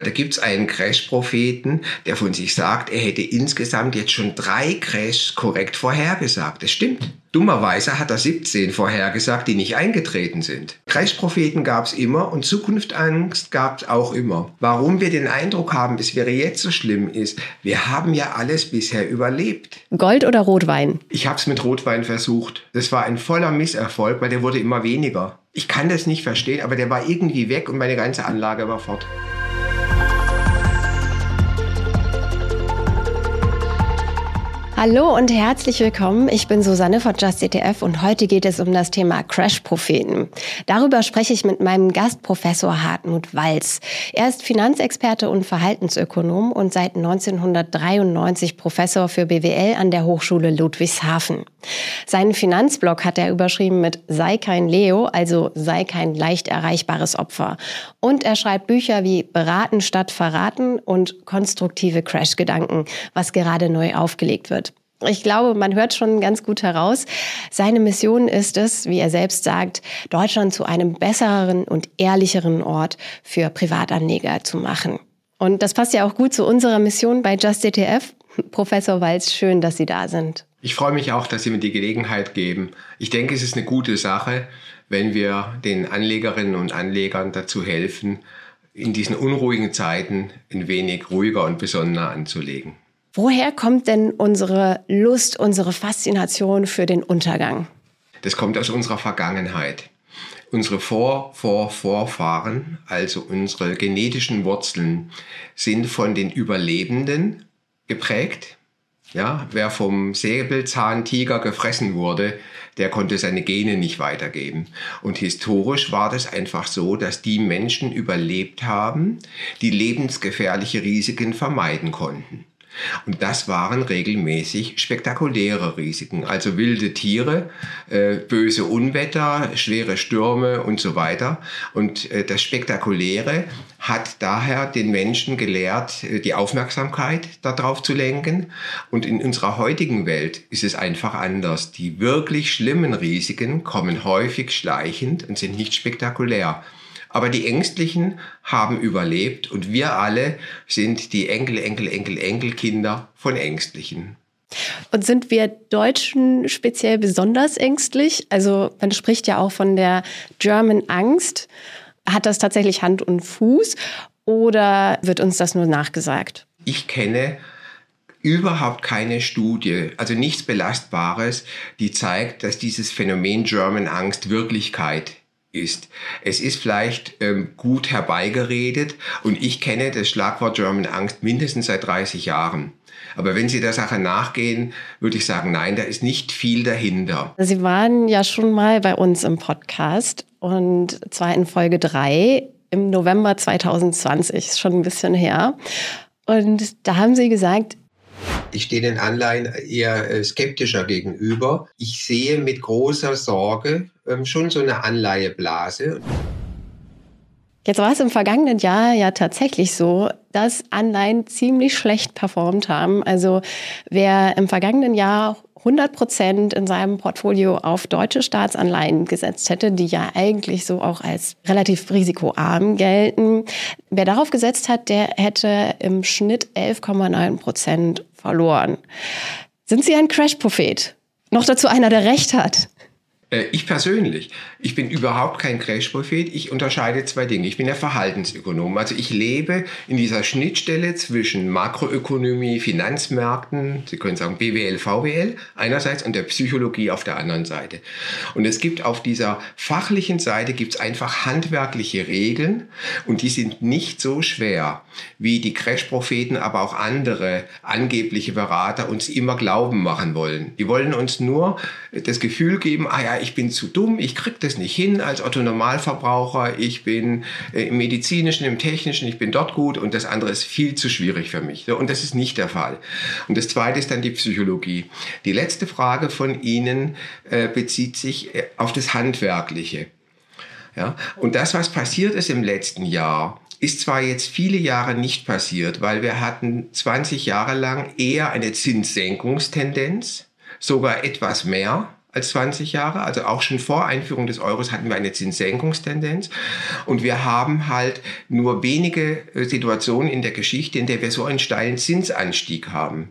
Da gibt's einen Crash-Propheten, der von sich sagt, er hätte insgesamt jetzt schon drei Crashs korrekt vorhergesagt. Das stimmt. Dummerweise hat er 17 vorhergesagt, die nicht eingetreten sind. Crash-Propheten gab's immer und Zukunftangst gab's auch immer. Warum wir den Eindruck haben, es wäre jetzt so schlimm ist, wir haben ja alles bisher überlebt. Gold oder Rotwein? Ich hab's mit Rotwein versucht. Das war ein voller Misserfolg, weil der wurde immer weniger. Ich kann das nicht verstehen, aber der war irgendwie weg und meine ganze Anlage war fort. Hallo und herzlich willkommen. Ich bin Susanne von JustETF und heute geht es um das Thema Crash-Propheten. Darüber spreche ich mit meinem Gastprofessor Hartmut Walz. Er ist Finanzexperte und Verhaltensökonom und seit 1993 Professor für BWL an der Hochschule Ludwigshafen. Seinen Finanzblog hat er überschrieben mit Sei kein Leo, also sei kein leicht erreichbares Opfer. Und er schreibt Bücher wie Beraten statt Verraten und konstruktive Crash-Gedanken, was gerade neu aufgelegt wird. Ich glaube, man hört schon ganz gut heraus, seine Mission ist es, wie er selbst sagt, Deutschland zu einem besseren und ehrlicheren Ort für Privatanleger zu machen. Und das passt ja auch gut zu unserer Mission bei JustETF. Professor Walz, schön, dass Sie da sind. Ich freue mich auch, dass Sie mir die Gelegenheit geben. Ich denke, es ist eine gute Sache, wenn wir den Anlegerinnen und Anlegern dazu helfen, in diesen unruhigen Zeiten ein wenig ruhiger und besonnener anzulegen. Woher kommt denn unsere Lust, unsere Faszination für den Untergang? Das kommt aus unserer Vergangenheit. Unsere Vor, Vor, Vorfahren, also unsere genetischen Wurzeln, sind von den Überlebenden geprägt. Ja, wer vom Säbelzahntiger gefressen wurde, der konnte seine Gene nicht weitergeben. Und historisch war das einfach so, dass die Menschen überlebt haben, die lebensgefährliche Risiken vermeiden konnten. Und das waren regelmäßig spektakuläre Risiken, also wilde Tiere, äh, böse Unwetter, schwere Stürme und so weiter. Und äh, das Spektakuläre hat daher den Menschen gelehrt, äh, die Aufmerksamkeit darauf zu lenken. Und in unserer heutigen Welt ist es einfach anders. Die wirklich schlimmen Risiken kommen häufig schleichend und sind nicht spektakulär. Aber die Ängstlichen haben überlebt und wir alle sind die Enkel, Enkel, Enkel, Enkelkinder von Ängstlichen. Und sind wir Deutschen speziell besonders ängstlich? Also man spricht ja auch von der German Angst. Hat das tatsächlich Hand und Fuß oder wird uns das nur nachgesagt? Ich kenne überhaupt keine Studie, also nichts Belastbares, die zeigt, dass dieses Phänomen German Angst Wirklichkeit ist. Es ist vielleicht ähm, gut herbeigeredet und ich kenne das Schlagwort German Angst mindestens seit 30 Jahren. Aber wenn Sie der Sache nachgehen, würde ich sagen, nein, da ist nicht viel dahinter. Sie waren ja schon mal bei uns im Podcast und zwar in Folge 3 im November 2020, ist schon ein bisschen her. Und da haben Sie gesagt, ich stehe den Anleihen eher äh, skeptischer gegenüber. Ich sehe mit großer Sorge ähm, schon so eine Anleiheblase. Jetzt war es im vergangenen Jahr ja tatsächlich so, dass Anleihen ziemlich schlecht performt haben. Also wer im vergangenen Jahr 100 Prozent in seinem Portfolio auf deutsche Staatsanleihen gesetzt hätte, die ja eigentlich so auch als relativ risikoarm gelten. Wer darauf gesetzt hat, der hätte im Schnitt 11,9 Prozent verloren. Sind Sie ein Crash-Prophet? Noch dazu einer, der Recht hat. Äh, ich persönlich, ich bin überhaupt kein Crash-Prophet. Ich unterscheide zwei Dinge. Ich bin der Verhaltensökonom. Also ich lebe in dieser Schnittstelle zwischen Makroökonomie, Finanzmärkten, Sie können sagen BWL, VWL einerseits und der Psychologie auf der anderen Seite. Und es gibt auf dieser fachlichen Seite gibt es einfach handwerkliche Regeln und die sind nicht so schwer, wie die Crash-Propheten, aber auch andere angebliche Berater uns immer glauben machen wollen. Die wollen uns nur das Gefühl geben, ah ja, ich bin zu dumm, ich krieg das nicht hin als Otto Normalverbraucher, ich bin äh, im medizinischen, im technischen, ich bin dort gut und das andere ist viel zu schwierig für mich. Und das ist nicht der Fall. Und das zweite ist dann die Psychologie. Die letzte Frage von Ihnen äh, bezieht sich äh, auf das Handwerkliche. Ja? Und das, was passiert ist im letzten Jahr, ist zwar jetzt viele Jahre nicht passiert, weil wir hatten 20 Jahre lang eher eine Zinssenkungstendenz, sogar etwas mehr als 20 Jahre. Also auch schon vor Einführung des Euros hatten wir eine Zinssenkungstendenz. Und wir haben halt nur wenige äh, Situationen in der Geschichte, in der wir so einen steilen Zinsanstieg haben.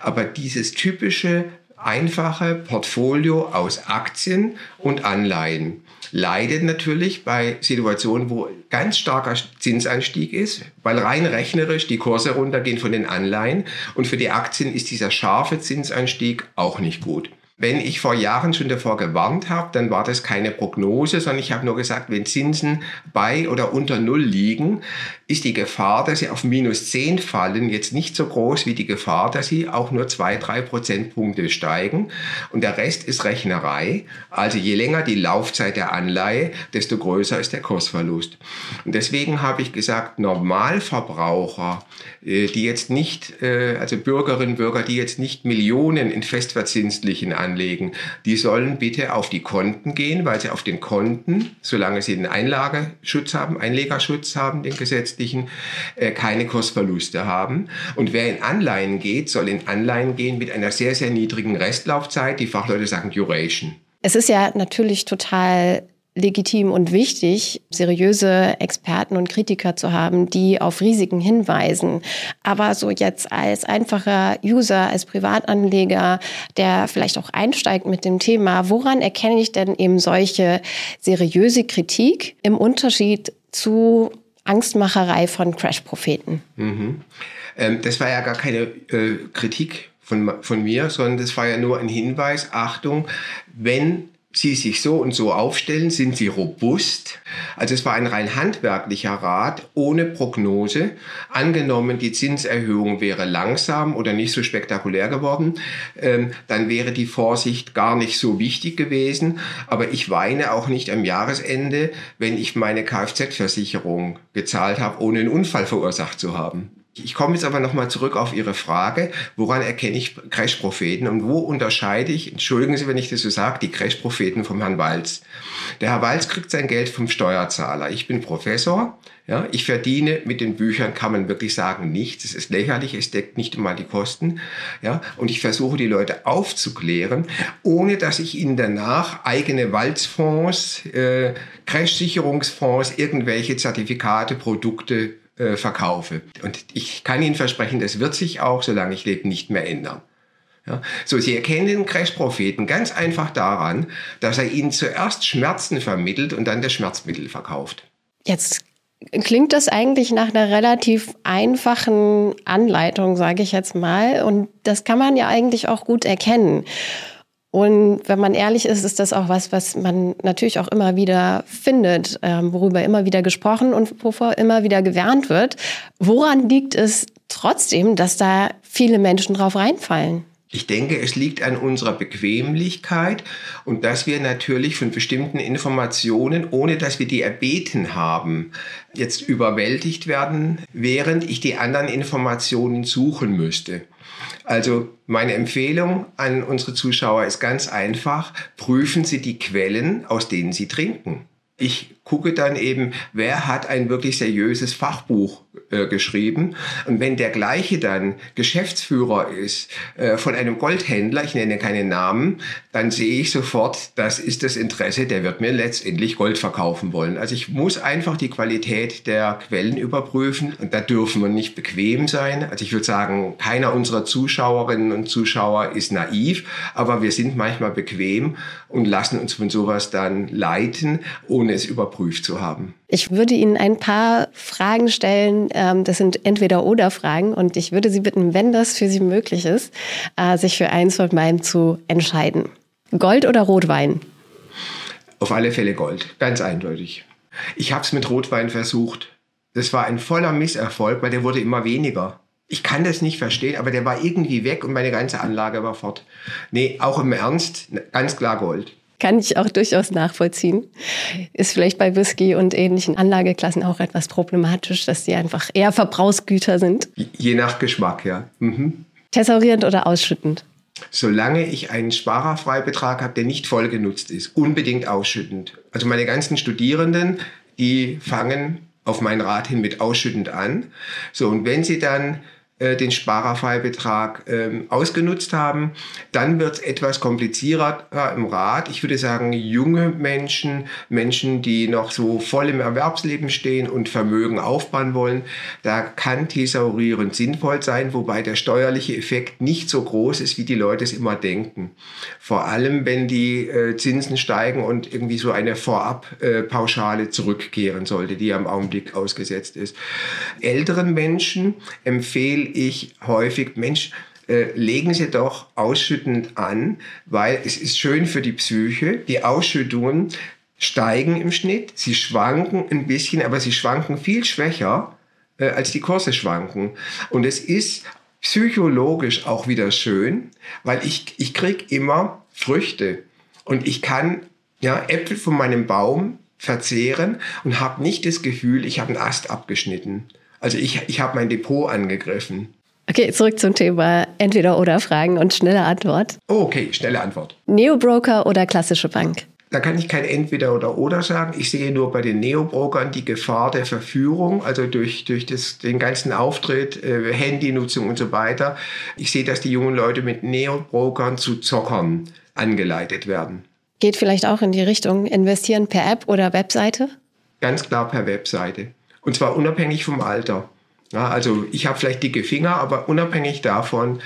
Aber dieses typische einfache Portfolio aus Aktien und Anleihen leidet natürlich bei Situationen, wo ganz starker Zinsanstieg ist, weil rein rechnerisch die Kurse runtergehen von den Anleihen und für die Aktien ist dieser scharfe Zinsanstieg auch nicht gut. Wenn ich vor Jahren schon davor gewarnt habe, dann war das keine Prognose, sondern ich habe nur gesagt, wenn Zinsen bei oder unter Null liegen, ist die Gefahr, dass sie auf minus 10 fallen, jetzt nicht so groß wie die Gefahr, dass sie auch nur zwei, drei Prozentpunkte steigen. Und der Rest ist Rechnerei. Also je länger die Laufzeit der Anleihe, desto größer ist der Kursverlust. Und deswegen habe ich gesagt, Normalverbraucher, äh, die jetzt nicht, äh, also Bürgerinnen und Bürger, die jetzt nicht Millionen in festverzinslichen anlegen, die sollen bitte auf die Konten gehen, weil sie auf den Konten, solange sie den Einlageschutz haben, Einlegerschutz haben, den Gesetz gesetzlichen äh, keine Kursverluste haben. Und wer in Anleihen geht, soll in Anleihen gehen mit einer sehr, sehr niedrigen Restlaufzeit. Die Fachleute sagen Duration. Es ist ja natürlich total legitim und wichtig, seriöse Experten und Kritiker zu haben, die auf Risiken hinweisen. Aber so jetzt als einfacher User, als Privatanleger, der vielleicht auch einsteigt mit dem Thema, woran erkenne ich denn eben solche seriöse Kritik im Unterschied zu Angstmacherei von Crash-Propheten. Mhm. Ähm, das war ja gar keine äh, Kritik von, von mir, sondern das war ja nur ein Hinweis, Achtung, wenn Sie sich so und so aufstellen, sind Sie robust. Also es war ein rein handwerklicher Rat ohne Prognose. Angenommen, die Zinserhöhung wäre langsam oder nicht so spektakulär geworden, ähm, dann wäre die Vorsicht gar nicht so wichtig gewesen. Aber ich weine auch nicht am Jahresende, wenn ich meine Kfz-Versicherung gezahlt habe, ohne einen Unfall verursacht zu haben. Ich komme jetzt aber nochmal zurück auf Ihre Frage, woran erkenne ich Crash-Propheten und wo unterscheide ich, entschuldigen Sie, wenn ich das so sage, die Crash-Propheten vom Herrn Walz. Der Herr Walz kriegt sein Geld vom Steuerzahler. Ich bin Professor, ja, ich verdiene mit den Büchern, kann man wirklich sagen, nichts. Es ist lächerlich, es deckt nicht einmal die Kosten. Ja, und ich versuche die Leute aufzuklären, ohne dass ich ihnen danach eigene Walzfonds, äh, Crash-Sicherungsfonds, irgendwelche Zertifikate, Produkte äh, verkaufe. Und ich kann Ihnen versprechen, das wird sich auch, solange ich lebe, nicht mehr ändern. Ja? So, Sie erkennen den Crash-Propheten ganz einfach daran, dass er Ihnen zuerst Schmerzen vermittelt und dann das Schmerzmittel verkauft. Jetzt klingt das eigentlich nach einer relativ einfachen Anleitung, sage ich jetzt mal. Und das kann man ja eigentlich auch gut erkennen. Und wenn man ehrlich ist, ist das auch was, was man natürlich auch immer wieder findet, ähm, worüber immer wieder gesprochen und wovor immer wieder gewarnt wird. Woran liegt es trotzdem, dass da viele Menschen drauf reinfallen? Ich denke, es liegt an unserer Bequemlichkeit und dass wir natürlich von bestimmten Informationen, ohne dass wir die erbeten haben, jetzt überwältigt werden, während ich die anderen Informationen suchen müsste. Also meine Empfehlung an unsere Zuschauer ist ganz einfach, prüfen Sie die Quellen, aus denen Sie trinken. Ich gucke dann eben, wer hat ein wirklich seriöses Fachbuch äh, geschrieben. Und wenn der gleiche dann Geschäftsführer ist äh, von einem Goldhändler, ich nenne keinen Namen, dann sehe ich sofort, das ist das Interesse, der wird mir letztendlich Gold verkaufen wollen. Also ich muss einfach die Qualität der Quellen überprüfen und da dürfen wir nicht bequem sein. Also ich würde sagen, keiner unserer Zuschauerinnen und Zuschauer ist naiv, aber wir sind manchmal bequem und lassen uns von sowas dann leiten, ohne es überprüft zu haben. Ich würde Ihnen ein paar Fragen stellen. Ähm, das sind entweder oder Fragen und ich würde Sie bitten, wenn das für Sie möglich ist, äh, sich für eins von meinen zu entscheiden. Gold oder Rotwein? Auf alle Fälle Gold, ganz eindeutig. Ich habe es mit Rotwein versucht. Das war ein voller Misserfolg, weil der wurde immer weniger. Ich kann das nicht verstehen, aber der war irgendwie weg und meine ganze Anlage war fort. Nee, auch im Ernst, ganz klar Gold. Kann ich auch durchaus nachvollziehen. Ist vielleicht bei Whisky und ähnlichen Anlageklassen auch etwas problematisch, dass die einfach eher Verbrauchsgüter sind. Je nach Geschmack, ja. Mhm. Thesaurierend oder ausschüttend? Solange ich einen Sparerfreibetrag habe, der nicht voll genutzt ist, unbedingt ausschüttend. Also meine ganzen Studierenden, die fangen auf meinen Rat hin mit ausschüttend an. So, und wenn sie dann äh, den Sparerfreibetrag ähm, ausgenutzt haben. Dann wird es etwas komplizierter im Rat. Ich würde sagen, junge Menschen, Menschen, die noch so voll im Erwerbsleben stehen und Vermögen aufbauen wollen, da kann thesaurierend sinnvoll sein, wobei der steuerliche Effekt nicht so groß ist, wie die Leute es immer denken. Vor allem, wenn die äh, Zinsen steigen und irgendwie so eine Vorabpauschale äh, zurückkehren sollte, die am Augenblick ausgesetzt ist. Älteren Menschen empfehle ich häufig, Mensch, äh, legen Sie doch ausschüttend an, weil es ist schön für die Psyche. Die Ausschüttungen steigen im Schnitt, sie schwanken ein bisschen, aber sie schwanken viel schwächer, äh, als die Kurse schwanken. Und es ist psychologisch auch wieder schön, weil ich, ich krieg immer Früchte und ich kann ja, Äpfel von meinem Baum verzehren und habe nicht das Gefühl, ich habe einen Ast abgeschnitten. Also ich, ich habe mein Depot angegriffen. Okay, zurück zum Thema Entweder-Oder-Fragen und schnelle Antwort. Oh, okay, schnelle Antwort. Neobroker oder klassische Bank? Da kann ich kein Entweder oder Oder sagen. Ich sehe nur bei den Neobrokern die Gefahr der Verführung, also durch, durch das, den ganzen Auftritt, äh, Handynutzung und so weiter. Ich sehe, dass die jungen Leute mit Neobrokern zu Zockern angeleitet werden. Geht vielleicht auch in die Richtung investieren per App oder Webseite? Ganz klar per Webseite. Und zwar unabhängig vom Alter. Ja, also ich habe vielleicht dicke Finger, aber unabhängig davon,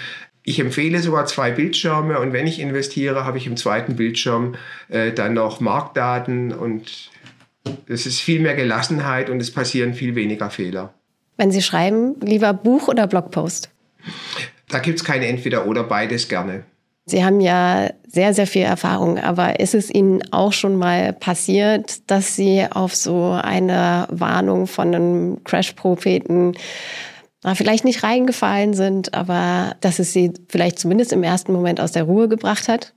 ich empfehle sogar zwei Bildschirme und wenn ich investiere, habe ich im zweiten Bildschirm äh, dann noch Marktdaten und es ist viel mehr Gelassenheit und es passieren viel weniger Fehler. Wenn Sie schreiben, lieber Buch oder Blogpost? Da gibt es kein Entweder oder beides gerne. Sie haben ja sehr, sehr viel Erfahrung, aber ist es Ihnen auch schon mal passiert, dass Sie auf so eine Warnung von einem Crash-Propheten vielleicht nicht reingefallen sind, aber dass es Sie vielleicht zumindest im ersten Moment aus der Ruhe gebracht hat?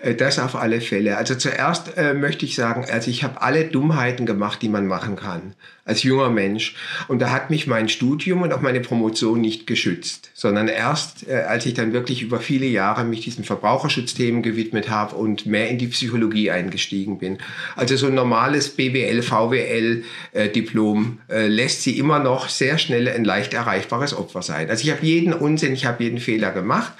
Äh, das auf alle Fälle. Also zuerst äh, möchte ich sagen, also ich habe alle Dummheiten gemacht, die man machen kann als junger Mensch. Und da hat mich mein Studium und auch meine Promotion nicht geschützt, sondern erst, äh, als ich dann wirklich über viele Jahre mich diesen Verbraucherschutzthemen gewidmet habe und mehr in die Psychologie eingestiegen bin. Also so ein normales BWL, VWL äh, Diplom äh, lässt sie immer noch sehr schnell ein leicht erreichbares Opfer sein. Also ich habe jeden Unsinn, ich habe jeden Fehler gemacht,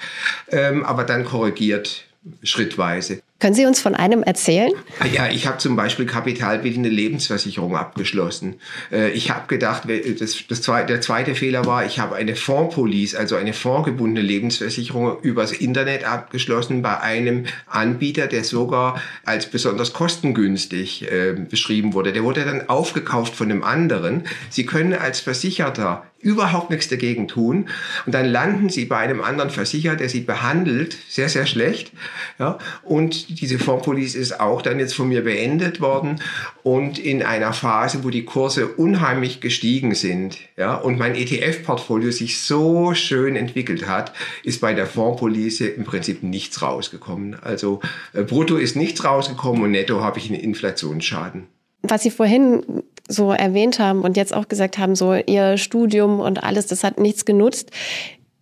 ähm, aber dann korrigiert schrittweise. Können Sie uns von einem erzählen? Ah ja, ich habe zum Beispiel kapitalbildende Lebensversicherung abgeschlossen. Äh, ich habe gedacht, das, das zweite, der zweite Fehler war, ich habe eine Fondspolice, also eine fondgebundene Lebensversicherung übers Internet abgeschlossen bei einem Anbieter, der sogar als besonders kostengünstig äh, beschrieben wurde. Der wurde dann aufgekauft von einem anderen. Sie können als Versicherter überhaupt nichts dagegen tun. Und dann landen sie bei einem anderen Versicherer, der sie behandelt, sehr, sehr schlecht. Ja, und diese Fondspolice ist auch dann jetzt von mir beendet worden und in einer Phase, wo die Kurse unheimlich gestiegen sind. Ja, und mein ETF-Portfolio sich so schön entwickelt hat, ist bei der Fondspolice im Prinzip nichts rausgekommen. Also äh, brutto ist nichts rausgekommen und netto habe ich einen Inflationsschaden. Was Sie vorhin so erwähnt haben und jetzt auch gesagt haben, so Ihr Studium und alles, das hat nichts genutzt.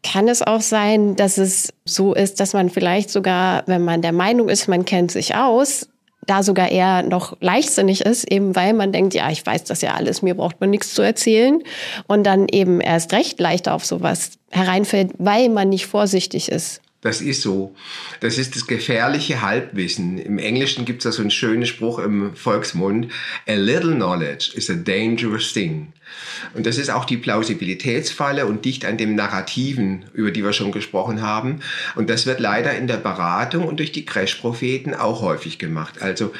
Kann es auch sein, dass es so ist, dass man vielleicht sogar, wenn man der Meinung ist, man kennt sich aus, da sogar eher noch leichtsinnig ist, eben weil man denkt, ja, ich weiß das ja alles, mir braucht man nichts zu erzählen und dann eben erst recht leichter auf sowas hereinfällt, weil man nicht vorsichtig ist. Das ist so. Das ist das gefährliche Halbwissen. Im Englischen gibt es da so einen schönen Spruch im Volksmund. A little knowledge is a dangerous thing. Und das ist auch die Plausibilitätsfalle und dicht an dem Narrativen, über die wir schon gesprochen haben. Und das wird leider in der Beratung und durch die Crash-Propheten auch häufig gemacht. Also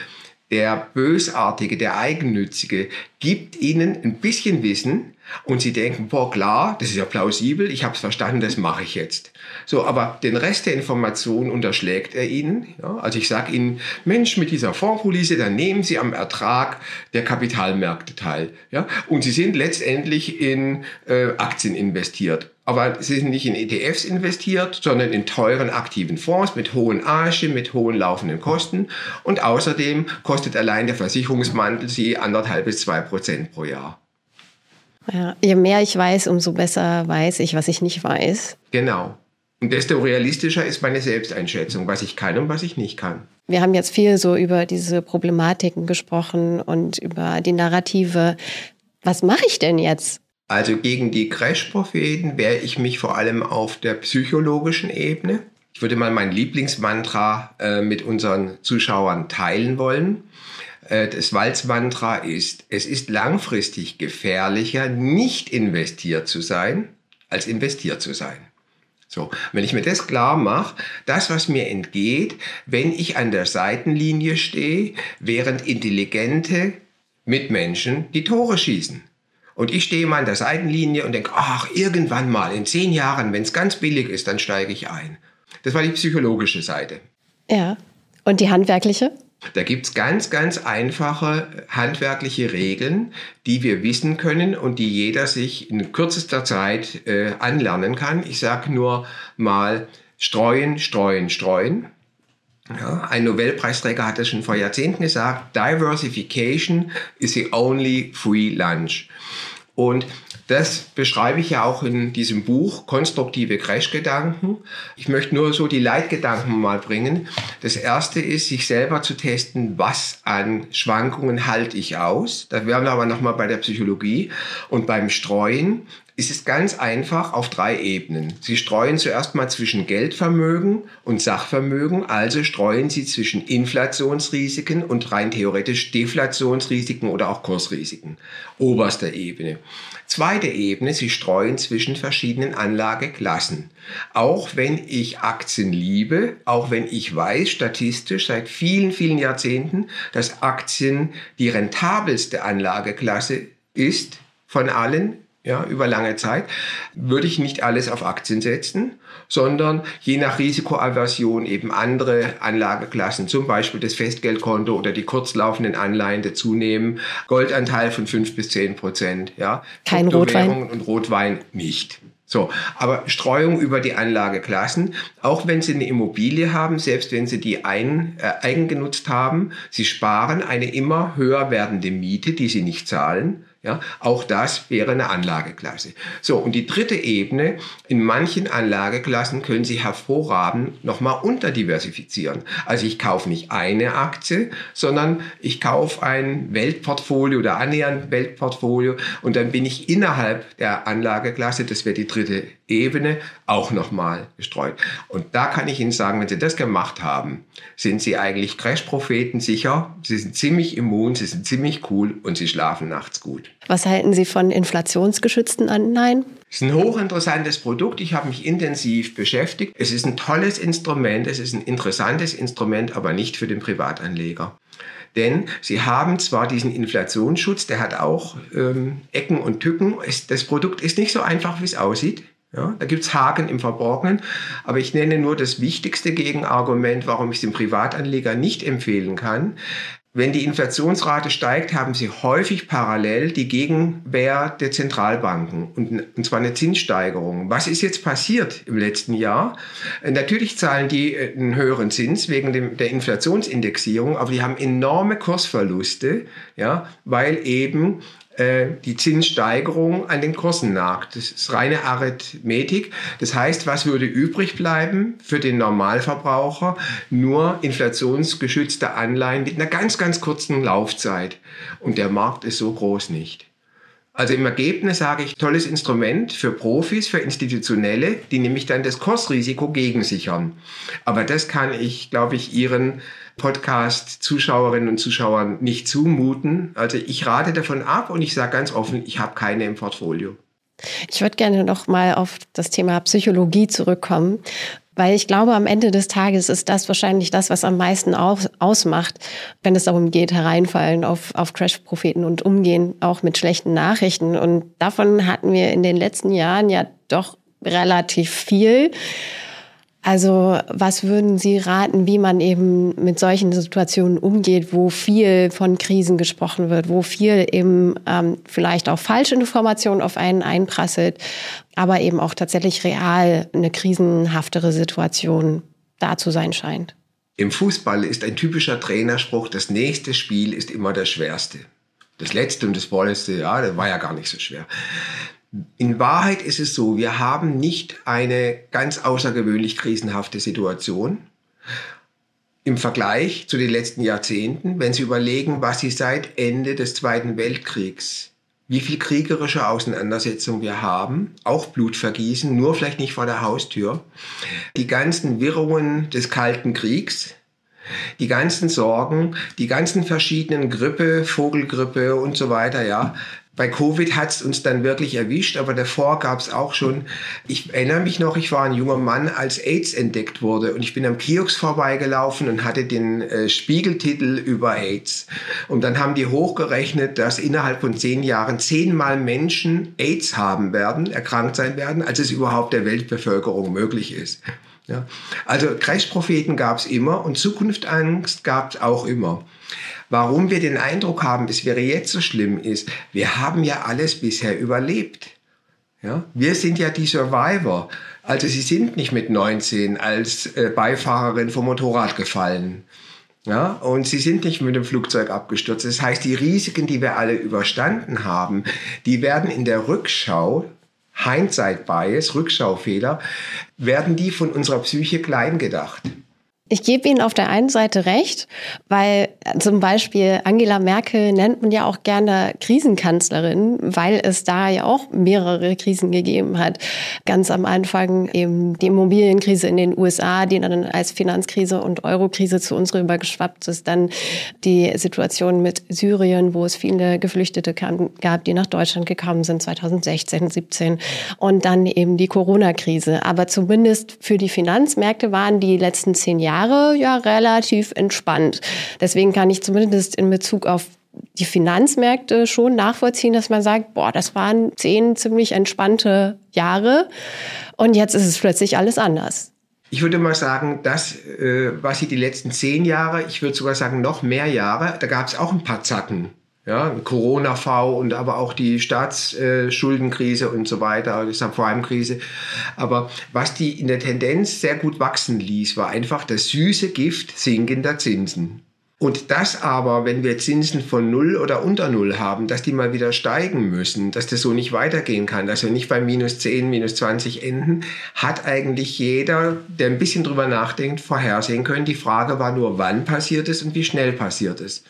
der Bösartige, der Eigennützige gibt ihnen ein bisschen Wissen und sie denken, boah, klar, das ist ja plausibel, ich habe es verstanden, das mache ich jetzt. So, aber den Rest der Information unterschlägt er ihnen. Ja? Also ich sage ihnen, Mensch, mit dieser Fondspolice, dann nehmen Sie am Ertrag der Kapitalmärkte teil. Ja? Und Sie sind letztendlich in äh, Aktien investiert. Aber sie sind nicht in ETFs investiert, sondern in teuren aktiven Fonds mit hohen Arche, mit hohen laufenden Kosten. Und außerdem kostet allein der Versicherungsmantel sie anderthalb bis zwei Prozent pro Jahr. Ja, je mehr ich weiß, umso besser weiß ich, was ich nicht weiß. Genau. Und desto realistischer ist meine Selbsteinschätzung, was ich kann und was ich nicht kann. Wir haben jetzt viel so über diese Problematiken gesprochen und über die Narrative. Was mache ich denn jetzt? Also gegen die Crash-Propheten wehre ich mich vor allem auf der psychologischen Ebene. Ich würde mal mein Lieblingsmantra äh, mit unseren Zuschauern teilen wollen. Äh, das Walzmantra ist, es ist langfristig gefährlicher, nicht investiert zu sein, als investiert zu sein. So, wenn ich mir das klar mache, das, was mir entgeht, wenn ich an der Seitenlinie stehe, während intelligente Mitmenschen die Tore schießen. Und ich stehe mal an der Seitenlinie und denke, ach, irgendwann mal, in zehn Jahren, wenn es ganz billig ist, dann steige ich ein. Das war die psychologische Seite. Ja. Und die handwerkliche? Da gibt's ganz, ganz einfache handwerkliche Regeln, die wir wissen können und die jeder sich in kürzester Zeit äh, anlernen kann. Ich sage nur mal streuen, streuen, streuen. Ja, ein Nobelpreisträger hat das schon vor Jahrzehnten gesagt, Diversification is the only free lunch. Und das beschreibe ich ja auch in diesem Buch, konstruktive Crash-Gedanken. Ich möchte nur so die Leitgedanken mal bringen. Das erste ist, sich selber zu testen, was an Schwankungen halte ich aus. Da wären wir aber nochmal bei der Psychologie. Und beim Streuen ist es ganz einfach auf drei Ebenen. Sie streuen zuerst mal zwischen Geldvermögen und Sachvermögen, also streuen Sie zwischen Inflationsrisiken und rein theoretisch Deflationsrisiken oder auch Kursrisiken. Oberster Ebene. Zweite Ebene, Sie streuen zwischen verschiedenen Anlageklassen. Auch wenn ich Aktien liebe, auch wenn ich weiß statistisch seit vielen, vielen Jahrzehnten, dass Aktien die rentabelste Anlageklasse ist von allen, ja, über lange Zeit, würde ich nicht alles auf Aktien setzen, sondern je nach Risikoaversion eben andere Anlageklassen, zum Beispiel das Festgeldkonto oder die kurzlaufenden Anleihen dazu nehmen, Goldanteil von fünf bis zehn Prozent, ja. Kein Rotwein. Und Rotwein nicht. So, aber Streuung über die Anlageklassen, auch wenn Sie eine Immobilie haben, selbst wenn Sie die ein, äh, eigengenutzt haben, Sie sparen eine immer höher werdende Miete, die Sie nicht zahlen, ja, auch das wäre eine Anlageklasse. So, und die dritte Ebene, in manchen Anlageklassen können Sie hervorragend nochmal unterdiversifizieren. Also ich kaufe nicht eine Aktie, sondern ich kaufe ein Weltportfolio oder annähernd Weltportfolio und dann bin ich innerhalb der Anlageklasse, das wäre die dritte Ebene, auch nochmal gestreut. Und da kann ich Ihnen sagen, wenn Sie das gemacht haben, sind Sie eigentlich Crash-Propheten sicher. Sie sind ziemlich immun, Sie sind ziemlich cool und Sie schlafen nachts gut. Was halten Sie von inflationsgeschützten Anleihen? Es ist ein hochinteressantes Produkt. Ich habe mich intensiv beschäftigt. Es ist ein tolles Instrument, es ist ein interessantes Instrument, aber nicht für den Privatanleger. Denn sie haben zwar diesen Inflationsschutz, der hat auch ähm, Ecken und Tücken. Es, das Produkt ist nicht so einfach, wie es aussieht. Ja, da gibt's Haken im Verborgenen, aber ich nenne nur das wichtigste Gegenargument, warum ich es dem Privatanleger nicht empfehlen kann. Wenn die Inflationsrate steigt, haben sie häufig parallel die Gegenwehr der Zentralbanken und, und zwar eine Zinssteigerung. Was ist jetzt passiert im letzten Jahr? Äh, natürlich zahlen die äh, einen höheren Zins wegen dem, der Inflationsindexierung, aber die haben enorme Kursverluste, ja, weil eben die Zinssteigerung an den Kursen nagt. Das ist reine Arithmetik. Das heißt, was würde übrig bleiben für den Normalverbraucher? Nur inflationsgeschützte Anleihen mit einer ganz, ganz kurzen Laufzeit. Und der Markt ist so groß nicht. Also im Ergebnis sage ich, tolles Instrument für Profis, für Institutionelle, die nämlich dann das Kursrisiko gegensichern. Aber das kann ich, glaube ich, Ihren Podcast-Zuschauerinnen und Zuschauern nicht zumuten. Also ich rate davon ab und ich sage ganz offen, ich habe keine im Portfolio. Ich würde gerne noch mal auf das Thema Psychologie zurückkommen, weil ich glaube, am Ende des Tages ist das wahrscheinlich das, was am meisten aus, ausmacht, wenn es darum geht, hereinfallen auf, auf Crash-Propheten und umgehen auch mit schlechten Nachrichten. Und davon hatten wir in den letzten Jahren ja doch relativ viel. Also was würden Sie raten, wie man eben mit solchen Situationen umgeht, wo viel von Krisen gesprochen wird, wo viel eben ähm, vielleicht auch falsche Informationen auf einen einprasselt, aber eben auch tatsächlich real eine krisenhaftere Situation da zu sein scheint? Im Fußball ist ein typischer Trainerspruch, das nächste Spiel ist immer das schwerste. Das letzte und das vorletzte, ja, das war ja gar nicht so schwer. In Wahrheit ist es so, wir haben nicht eine ganz außergewöhnlich krisenhafte Situation. Im Vergleich zu den letzten Jahrzehnten, wenn Sie überlegen, was Sie seit Ende des Zweiten Weltkriegs wie viel kriegerische Auseinandersetzung wir haben, auch Blutvergießen, nur vielleicht nicht vor der Haustür, die ganzen Wirrungen des Kalten Kriegs, die ganzen Sorgen, die ganzen verschiedenen Grippe, Vogelgrippe und so weiter, ja, bei Covid hat es uns dann wirklich erwischt, aber davor gab es auch schon, ich erinnere mich noch, ich war ein junger Mann, als AIDS entdeckt wurde und ich bin am Kiosk vorbeigelaufen und hatte den äh, Spiegeltitel über AIDS. Und dann haben die hochgerechnet, dass innerhalb von zehn Jahren zehnmal Menschen AIDS haben werden, erkrankt sein werden, als es überhaupt der Weltbevölkerung möglich ist. Ja. Also Crashpropheten gab es immer und Zukunftangst gab es auch immer. Warum wir den Eindruck haben, es wäre jetzt so schlimm ist, wir haben ja alles bisher überlebt. Ja? Wir sind ja die Survivor. Also sie sind nicht mit 19 als äh, Beifahrerin vom Motorrad gefallen. Ja, und sie sind nicht mit dem Flugzeug abgestürzt. Das heißt, die Risiken, die wir alle überstanden haben, die werden in der Rückschau, Hindsight Bias, Rückschaufehler, werden die von unserer Psyche klein gedacht. Ich gebe Ihnen auf der einen Seite recht, weil zum Beispiel Angela Merkel nennt man ja auch gerne Krisenkanzlerin, weil es da ja auch mehrere Krisen gegeben hat. Ganz am Anfang eben die Immobilienkrise in den USA, die dann als Finanzkrise und Eurokrise zu uns rübergeschwappt ist. Dann die Situation mit Syrien, wo es viele Geflüchtete gab, die nach Deutschland gekommen sind 2016, 17. Und dann eben die Corona-Krise. Aber zumindest für die Finanzmärkte waren die letzten zehn Jahre Jahre ja relativ entspannt. Deswegen kann ich zumindest in Bezug auf die Finanzmärkte schon nachvollziehen, dass man sagt, boah, das waren zehn ziemlich entspannte Jahre und jetzt ist es plötzlich alles anders. Ich würde mal sagen, das, äh, was sie die letzten zehn Jahre, ich würde sogar sagen noch mehr Jahre, da gab es auch ein paar Zacken ja, Corona-V und aber auch die Staatsschuldenkrise und so weiter, die Subprime-Krise. Aber was die in der Tendenz sehr gut wachsen ließ, war einfach das süße Gift sinkender Zinsen. Und das aber, wenn wir Zinsen von Null oder unter Null haben, dass die mal wieder steigen müssen, dass das so nicht weitergehen kann, dass wir nicht bei minus 10, minus 20 enden, hat eigentlich jeder, der ein bisschen drüber nachdenkt, vorhersehen können. Die Frage war nur, wann passiert es und wie schnell passiert es.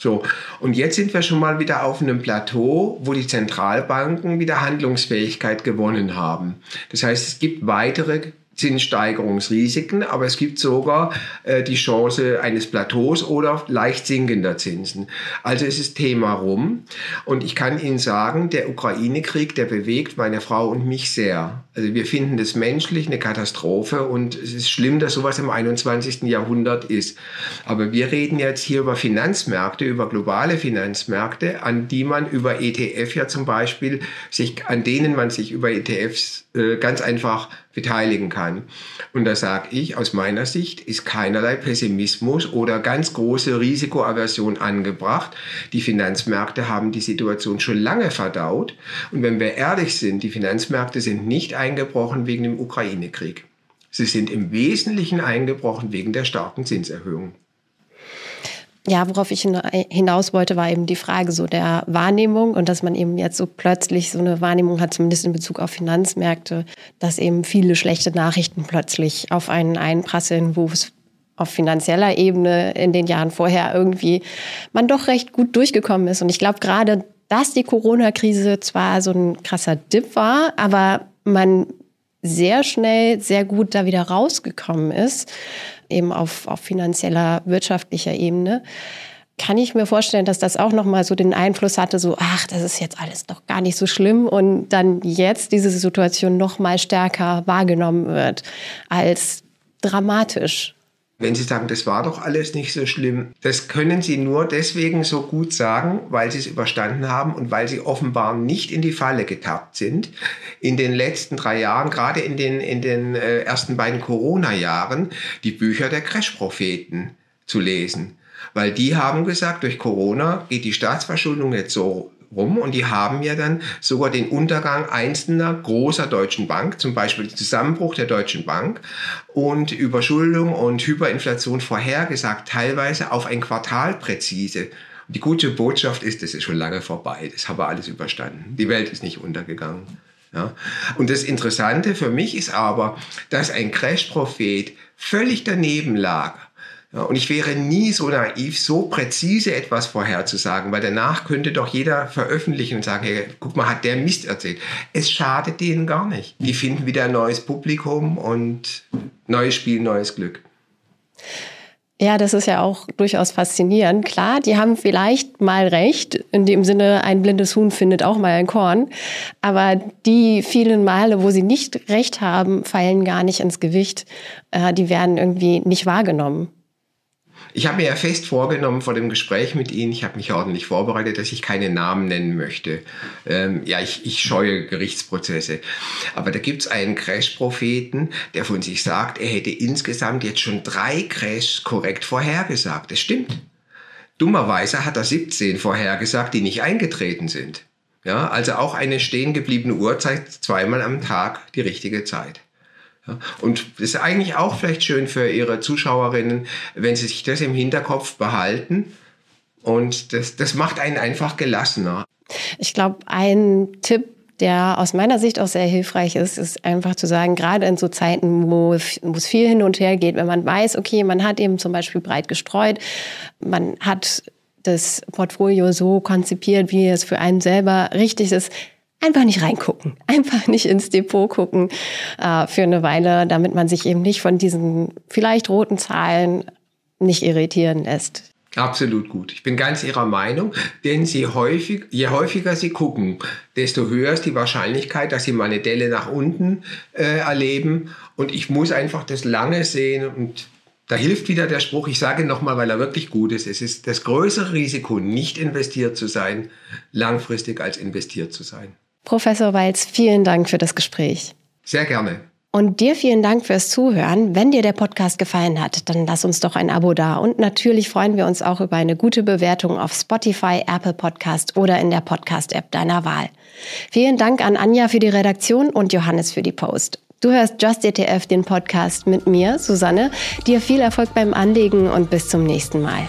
So, und jetzt sind wir schon mal wieder auf einem Plateau, wo die Zentralbanken wieder Handlungsfähigkeit gewonnen haben. Das heißt, es gibt weitere Zinssteigerungsrisiken, aber es gibt sogar äh, die Chance eines Plateaus oder leicht sinkender Zinsen. Also es ist Thema rum und ich kann Ihnen sagen, der Ukraine-Krieg, der bewegt meine Frau und mich sehr. Also wir finden das menschlich eine Katastrophe und es ist schlimm, dass sowas im 21. Jahrhundert ist. Aber wir reden jetzt hier über Finanzmärkte, über globale Finanzmärkte, an die man über ETF ja zum Beispiel sich, an denen man sich über ETFs äh, ganz einfach beteiligen kann. Und da sage ich, aus meiner Sicht ist keinerlei Pessimismus oder ganz große Risikoaversion angebracht. Die Finanzmärkte haben die Situation schon lange verdaut. Und wenn wir ehrlich sind, die Finanzmärkte sind nicht eingebrochen wegen dem Ukraine-Krieg. Sie sind im Wesentlichen eingebrochen wegen der starken Zinserhöhung. Ja, worauf ich hinaus wollte, war eben die Frage so der Wahrnehmung und dass man eben jetzt so plötzlich so eine Wahrnehmung hat, zumindest in Bezug auf Finanzmärkte, dass eben viele schlechte Nachrichten plötzlich auf einen einprasseln, wo es auf finanzieller Ebene in den Jahren vorher irgendwie man doch recht gut durchgekommen ist. Und ich glaube gerade, dass die Corona-Krise zwar so ein krasser Dip war, aber man sehr schnell sehr gut da wieder rausgekommen ist eben auf, auf finanzieller, wirtschaftlicher Ebene, kann ich mir vorstellen, dass das auch nochmal so den Einfluss hatte, so, ach, das ist jetzt alles doch gar nicht so schlimm und dann jetzt diese Situation nochmal stärker wahrgenommen wird als dramatisch. Wenn Sie sagen, das war doch alles nicht so schlimm, das können Sie nur deswegen so gut sagen, weil Sie es überstanden haben und weil Sie offenbar nicht in die Falle getappt sind. In den letzten drei Jahren, gerade in den, in den äh, ersten beiden Corona-Jahren, die Bücher der Crash-Propheten zu lesen. Weil die haben gesagt, durch Corona geht die Staatsverschuldung jetzt so rum und die haben ja dann sogar den Untergang einzelner großer deutschen Bank, zum Beispiel den Zusammenbruch der Deutschen Bank und Überschuldung und Hyperinflation vorhergesagt, teilweise auf ein Quartal präzise. Und die gute Botschaft ist, das ist schon lange vorbei, das haben wir alles überstanden. Die Welt ist nicht untergegangen. Ja. Und das Interessante für mich ist aber, dass ein Crash-Prophet völlig daneben lag Ja, und ich wäre nie so naiv, so präzise etwas vorherzusagen, weil danach könnte doch jeder veröffentlichen und sagen, hey, guck mal, hat der Mist erzählt. Es schadet denen gar nicht. Die finden wieder ein neues Publikum und neues Spiel, neues Glück. Ja, das ist ja auch durchaus faszinierend. Klar, die haben vielleicht mal recht, in dem Sinne, ein blindes Huhn findet auch mal ein Korn. Aber die vielen Male, wo sie nicht recht haben, fallen gar nicht ins Gewicht. Äh, die werden irgendwie nicht wahrgenommen. Ich habe mir ja fest vorgenommen vor dem Gespräch mit Ihnen, ich habe mich ordentlich vorbereitet, dass ich keine Namen nennen möchte. Ähm, ja, ich, ich scheue Gerichtsprozesse. Aber da gibt es einen Crash-Propheten, der von sich sagt, er hätte insgesamt jetzt schon drei Crashs korrekt vorhergesagt. Das stimmt. Dummerweise hat er 17 vorhergesagt, die nicht eingetreten sind. Ja, also auch eine stehen gebliebene Uhr zeigt zweimal am Tag die richtige Zeit. Und ist eigentlich auch vielleicht schön für Ihre Zuschauerinnen, wenn Sie sich das im Hinterkopf behalten. Und das, das macht einen einfach gelassener. Ich glaube, ein Tipp, der aus meiner Sicht auch sehr hilfreich ist, ist einfach zu sagen, gerade in so Zeiten, wo es viel hin und her geht, wenn man weiß, okay, man hat eben zum Beispiel breit gestreut, man hat das Portfolio so konzipiert, wie es für einen selber richtig ist, einfach nicht reingucken, einfach nicht ins Depot gucken äh, für eine Weile, damit man sich eben nicht von diesen vielleicht roten Zahlen nicht irritieren lässt. Absolut gut. Ich bin ganz Ihrer Meinung, denn Sie häufig, je häufiger Sie gucken, desto höher ist die Wahrscheinlichkeit, dass Sie mal eine Delle nach unten äh, erleben. Und ich muss einfach das lange sehen und da hilft wieder der Spruch, ich sage nochmal, weil er wirklich gut ist, es ist das größere Risiko, nicht investiert zu sein, langfristig als investiert zu sein. Professor Walz, vielen Dank für das Gespräch. Sehr gerne. Und dir vielen Dank fürs Zuhören. Wenn dir der Podcast gefallen hat, dann lass uns doch ein Abo da. Und natürlich freuen wir uns auch über eine gute Bewertung auf Spotify, Apple Podcast oder in der Podcast-App deiner Wahl. Vielen Dank an Anja für die Redaktion und Johannes für die Post. Du hörst Just ETF, den Podcast mit mir, Susanne. Dir viel Erfolg beim Anlegen und bis zum nächsten Mal.